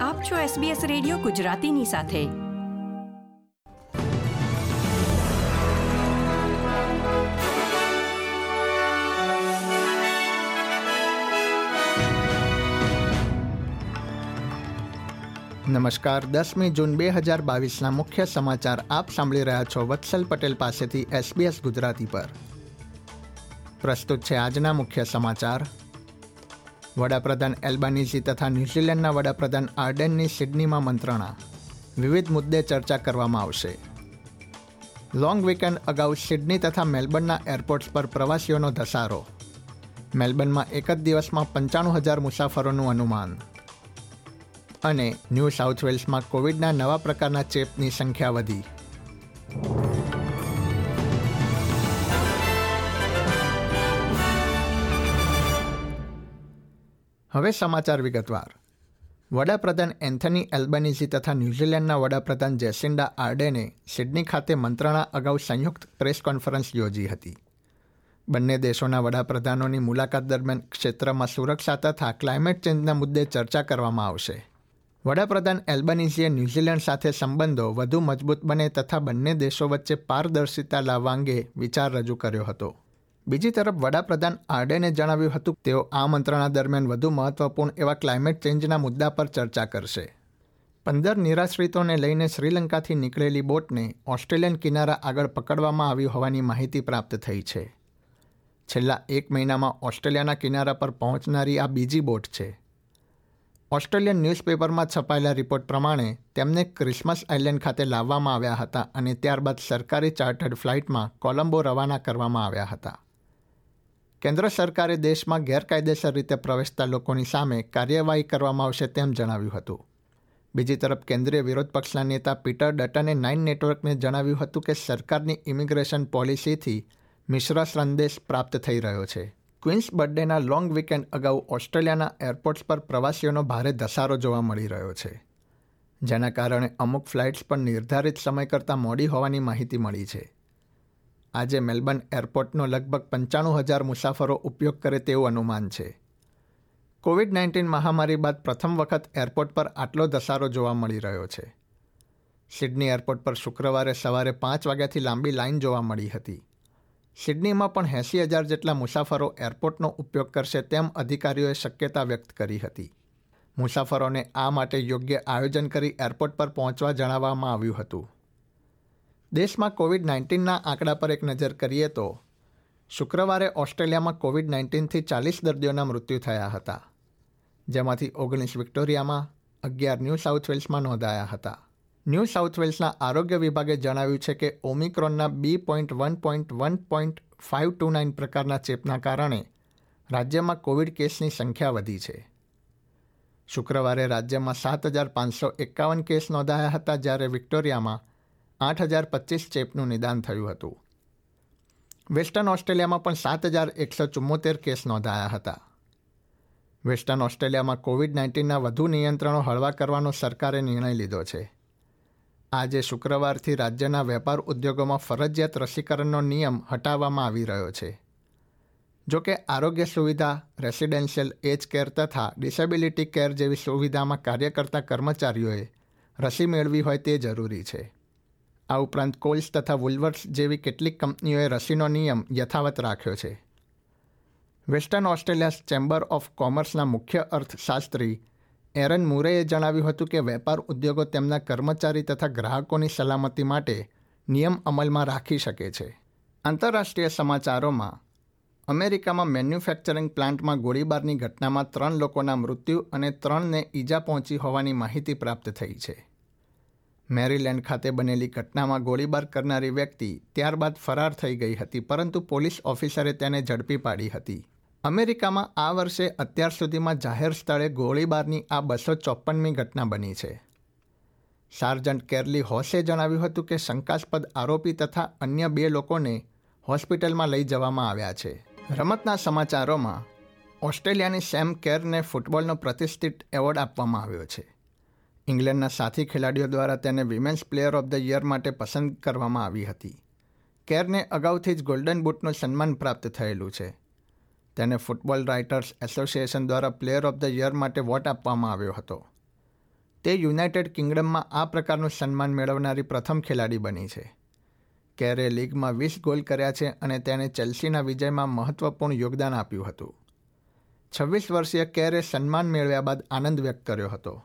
આપ છો SBS radio ગુજરાતીની સાથે. નમસ્કાર, દસમી જૂન બે હજાર બાવીસના મુખ્ય સમાચાર આપ સાંભળી રહ્યા છો વત્સલ પટેલ પાસેથી એસબીએસ ગુજરાતી પર. પ્રસ્તુત છે આજના મુખ્ય સમાચાર. વડાપ્રધાન એલ્બાનીઝી તથા ન્યૂઝીલેન્ડના વડાપ્રધાન આર્ડેનની સિડનીમાં મંત્રણા. વિવિધ મુદ્દે ચર્ચા કરવામાં આવશે. લોંગ વીકેન્ડ અગાઉ સિડની તથા મેલબર્નના એરપોર્ટ્સ પર પ્રવાસીઓનો ધસારો. મેલબર્નમાં એક જ દિવસમાં પંચાણું હજાર મુસાફરોનું અનુમાન. અને ન્યૂ સાઉથ વેલ્સમાં કોવિડના નવા પ્રકારના ચેપની સંખ્યા વધી. હવે સમાચાર વિગતવાર. વડાપ્રધાન એન્થની એલ્બનીઝી તથા ન્યૂઝીલેન્ડના વડાપ્રધાન જેસિન્ડા આર્ડેને સિડની ખાતે મંત્રણા અગાઉ સંયુક્ત પ્રેસ કોન્ફરન્સ યોજી હતી. બંને દેશોના વડાપ્રધાનોની મુલાકાત દરમિયાન ક્ષેત્રમાં સુરક્ષા તથા ક્લાઇમેટ ચેન્જના મુદ્દે ચર્ચા કરવામાં આવશે. વડાપ્રધાન એલ્બનીઝીએ ન્યૂઝીલેન્ડ સાથે સંબંધો વધુ મજબૂત બને તથા બંને દેશો વચ્ચે પારદર્શિતા લાવવા અંગે વિચાર રજૂ કર્યો હતો. બીજી તરફ વડાપ્રધાન આર્ડેને જણાવ્યું હતું કે તેઓ આ મંત્રણા દરમિયાન વધુ મહત્વપૂર્ણ એવા ક્લાઇમેટ ચેન્જના મુદ્દા પર ચર્ચા કરશે. પંદર નિરાશ્રિતોને લઈને શ્રીલંકાથી નીકળેલી બોટને ઓસ્ટ્રેલિયન કિનારા આગળ પકડવામાં આવી હોવાની માહિતી પ્રાપ્ત થઈ છે. છેલ્લા એક મહિનામાં ઓસ્ટ્રેલિયાના કિનારા પર પહોંચનારી આ બીજી બોટ છે. ઓસ્ટ્રેલિયન ન્યૂઝપેપરમાં છપાયેલા રિપોર્ટ પ્રમાણે તેમને ક્રિસમસ આઇલેન્ડ ખાતે લાવવામાં આવ્યા હતા અને ત્યારબાદ સરકારી ચાર્ટર્ડ ફ્લાઇટમાં કોલંબો રવાના કરવામાં આવ્યા હતા. કેન્દ્ર સરકારે દેશમાં ગેરકાયદેસર રીતે પ્રવેશતા લોકોની સામે કાર્યવાહી કરવામાં આવશે તેમ જણાવ્યું હતું. બીજી તરફ, કેન્દ્રીય વિરોધ પક્ષના નેતા પીટર ડટને નાઇન નેટવર્કને જણાવ્યું હતું કે સરકારની ઇમિગ્રેશન પોલિસીથી મિશ્ર સંદેશ પ્રાપ્ત થઈ રહ્યો છે. ક્વીન્સ બર્થડેના લોંગ વીકેન્ડ અગાઉ ઓસ્ટ્રેલિયાના એરપોર્ટ્સ પર પ્રવાસીઓનો ભારે ધસારો જોવા મળી રહ્યો છે. જેના કારણે અમુક ફ્લાઇટ્સ પર નિર્ધારિત સમય કરતાં મોડી હોવાની માહિતી મળી છે. આજે મેલબર્ન એરપોર્ટનો લગભગ પંચાણું હજાર મુસાફરો ઉપયોગ કરે તેવું અનુમાન છે. કોવિડ નાઇન્ટીન મહામારી બાદ પ્રથમ વખત એરપોર્ટ પર આટલો ધસારો જોવા મળી રહ્યો છે. સિડની એરપોર્ટ પર શુક્રવારે સવારે પાંચ વાગ્યાથી લાંબી લાઇન જોવા મળી હતી. સિડનીમાં પણ એંસી હજાર જેટલા મુસાફરો એરપોર્ટનો ઉપયોગ કરશે તેમ અધિકારીઓએ શક્યતા વ્યક્ત કરી હતી. મુસાફરોને આ માટે યોગ્ય આયોજન કરી એરપોર્ટ પર પહોંચવા જણાવવામાં આવ્યું હતું. દેશમાં કોવિડ નાઇન્ટીનના આંકડા પર એક નજર કરીએ તો, શુક્રવારે ઓસ્ટ્રેલિયામાં કોવિડ નાઇન્ટીનથી ચાલીસ દર્દીઓના મૃત્યુ થયા હતા, જેમાંથી ઓગણીસ વિક્ટોરિયામાં અગિયાર ન્યૂ સાઉથ વેલ્સમાં નોંધાયા હતા. ન્યૂ સાઉથ વેલ્સના આરોગ્ય વિભાગે જણાવ્યું છે કે, ઓમિક્રોનના B point one point one point five two nine પ્રકારના ચેપના કારણે રાજ્યમાં કોવિડ કેસની સંખ્યા વધી છે. શુક્રવારે રાજ્યમાં સાત હજાર પાંચસો એકાવન કેસ નોંધાયા હતા, જ્યારે વિક્ટોરિયામાં આઠ હજાર પચીસ ચેપનું નિદાન થયું હતું. વેસ્ટર્ન ઓસ્ટ્રેલિયામાં પણ સાત હજાર એકસો ચુમ્મોતેર કેસ નોંધાયા હતા. વેસ્ટર્ન ઓસ્ટ્રેલિયામાં કોવિડ નાઇન્ટીનના વધુ નિયંત્રણો હળવા કરવાનો સરકારે નિર્ણય લીધો છે. આજે શુક્રવારથી રાજ્યના વેપાર ઉદ્યોગોમાં ફરજિયાત રસીકરણનો નિયમ હટાવવામાં આવી રહ્યો છે. જો કે આરોગ્ય સુવિધા, રેસિડેન્શિયલ એજ કેર તથા ડિસેબિલિટી કેર જેવી સુવિધામાં કાર્ય કરતા કર્મચારીઓએ રસી મેળવી હોય તે જરૂરી છે. આ ઉપરાંત કોલ્સ તથા વુલવર્સ જેવી કેટલીક કંપનીઓએ રસીનો નિયમ યથાવત રાખ્યો છે. વેસ્ટર્ન ઓસ્ટ્રેલિયા ચેમ્બર ઓફ કોમર્સના મુખ્ય અર્થશાસ્ત્રી એરન મુરેએ જણાવ્યું હતું કે વેપાર ઉદ્યોગો તેમના કર્મચારી તથા ગ્રાહકોની સલામતી માટે નિયમ અમલમાં રાખી શકે છે. આંતરરાષ્ટ્રીય સમાચારોમાં, અમેરિકામાં મેન્યુફેક્ચરિંગ પ્લાન્ટમાં ગોળીબારની ઘટનામાં ત્રણ લોકોના મૃત્યુ અને ત્રણને ઈજા પહોંચી હોવાની માહિતી પ્રાપ્ત થઈ છે. મેરીલેન્ડ ખાતે બનેલી ઘટનામાં ગોળીબાર કરનારી વ્યક્તિ ત્યારબાદ ફરાર થઈ ગઈ હતી, પરંતુ પોલીસ ઓફિસરે તેને ઝડપી પાડી હતી. અમેરિકામાં આ વર્ષે અત્યાર સુધીમાં જાહેર સ્થળે ગોળીબારની આ બસો ચોપ્પનમી ઘટના બની છે. સાર્જન્ટ કેરલી હોસે જણાવ્યું હતું કે શંકાસ્પદ આરોપી તથા અન્ય બે લોકોને હોસ્પિટલમાં લઈ જવામાં આવ્યા છે. રમતના સમાચારોમાં ઓસ્ટ્રેલિયાની સેમ કેરને ફૂટબોલનો પ્રતિષ્ઠિત એવોર્ડ આપવામાં આવ્યો છે. ઇંગ્લેન્ડના સાથી ખેલાડીઓ દ્વારા તેને women's player of the year માટે પસંદ કરવામાં આવી હતી. કેરને અગાઉથી જ ગોલ્ડન બૂટનું સન્માન પ્રાપ્ત થયેલું છે. તેને ફૂટબોલ રાઇટર્સ એસોસિએશન દ્વારા પ્લેયર ઓફ ધ યર માટે વોટ આપવામાં આવ્યો હતો. તે યુનાઇટેડ કિંગડમમાં આ પ્રકારનું સન્માન મેળવનારી પ્રથમ ખેલાડી બની છે. કેરે લીગમાં વીસ ગોલ કર્યા છે અને તેણે ચેલ્સીના વિજયમાં મહત્વપૂર્ણ યોગદાન આપ્યું હતું. છવ્વીસ વર્ષીય કેરે સન્માન મેળવ્યા બાદ આનંદ વ્યક્ત કર્યો હતો.